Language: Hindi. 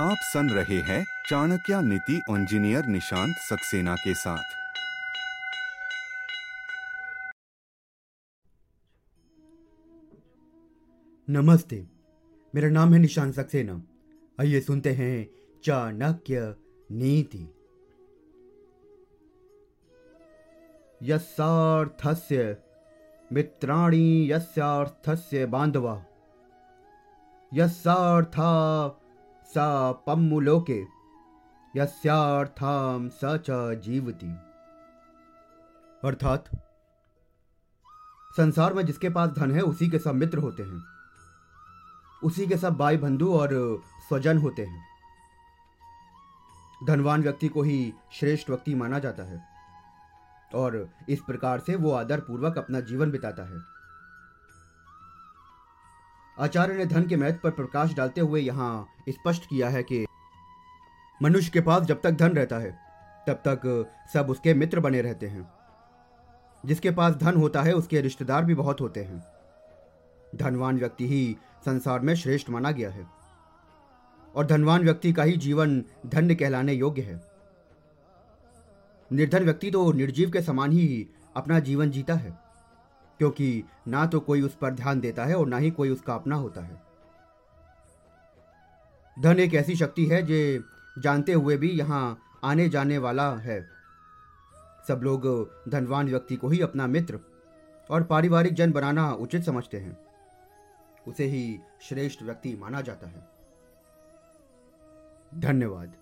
आप सुन रहे हैं चाणक्य नीति इंजीनियर निशांत सक्सेना के साथ। नमस्ते, मेरा नाम है निशांत सक्सेना। आइए सुनते हैं चाणक्य नीति। यस्यार्थस्य मित्राणि, यस्यार्थस्य बांधवा यस्यार्था पम्मुलोके यस्यार्थाम स च जीवती। अर्थात, संसार में जिसके पास धन है, उसी के सब मित्र होते हैं। उसी के सब भाई बंधु और स्वजन होते हैं। धनवान व्यक्ति को ही श्रेष्ठ व्यक्ति माना जाता है। और इस प्रकार से वो आदर पूर्वक अपना जीवन बिताता है। आचार्य ने धन के महत्व पर प्रकाश डालते हुए यहाँ स्पष्ट किया है कि मनुष्य के पास जब तक धन रहता है, तब तक सब उसके मित्र बने रहते हैं। जिसके पास धन होता है, उसके रिश्तेदार भी बहुत होते हैं। धनवान व्यक्ति ही संसार में श्रेष्ठ माना गया है। और धनवान व्यक्ति का ही जीवन धन्य कहलाने योग्य है। निर्धन व्यक्ति तो निर्जीव के समान ही अपना जीवन जीता है। क्योंकि ना तो कोई उस पर ध्यान देता है और ना ही कोई उसका अपना होता है। धन एक ऐसी शक्ति है जो जानते हुए भी यहाँ आने जाने वाला है। सब लोग धनवान व्यक्ति को ही अपना मित्र और पारिवारिक जन बनाना उचित समझते हैं। उसे ही श्रेष्ठ व्यक्ति माना जाता है। धन्यवाद।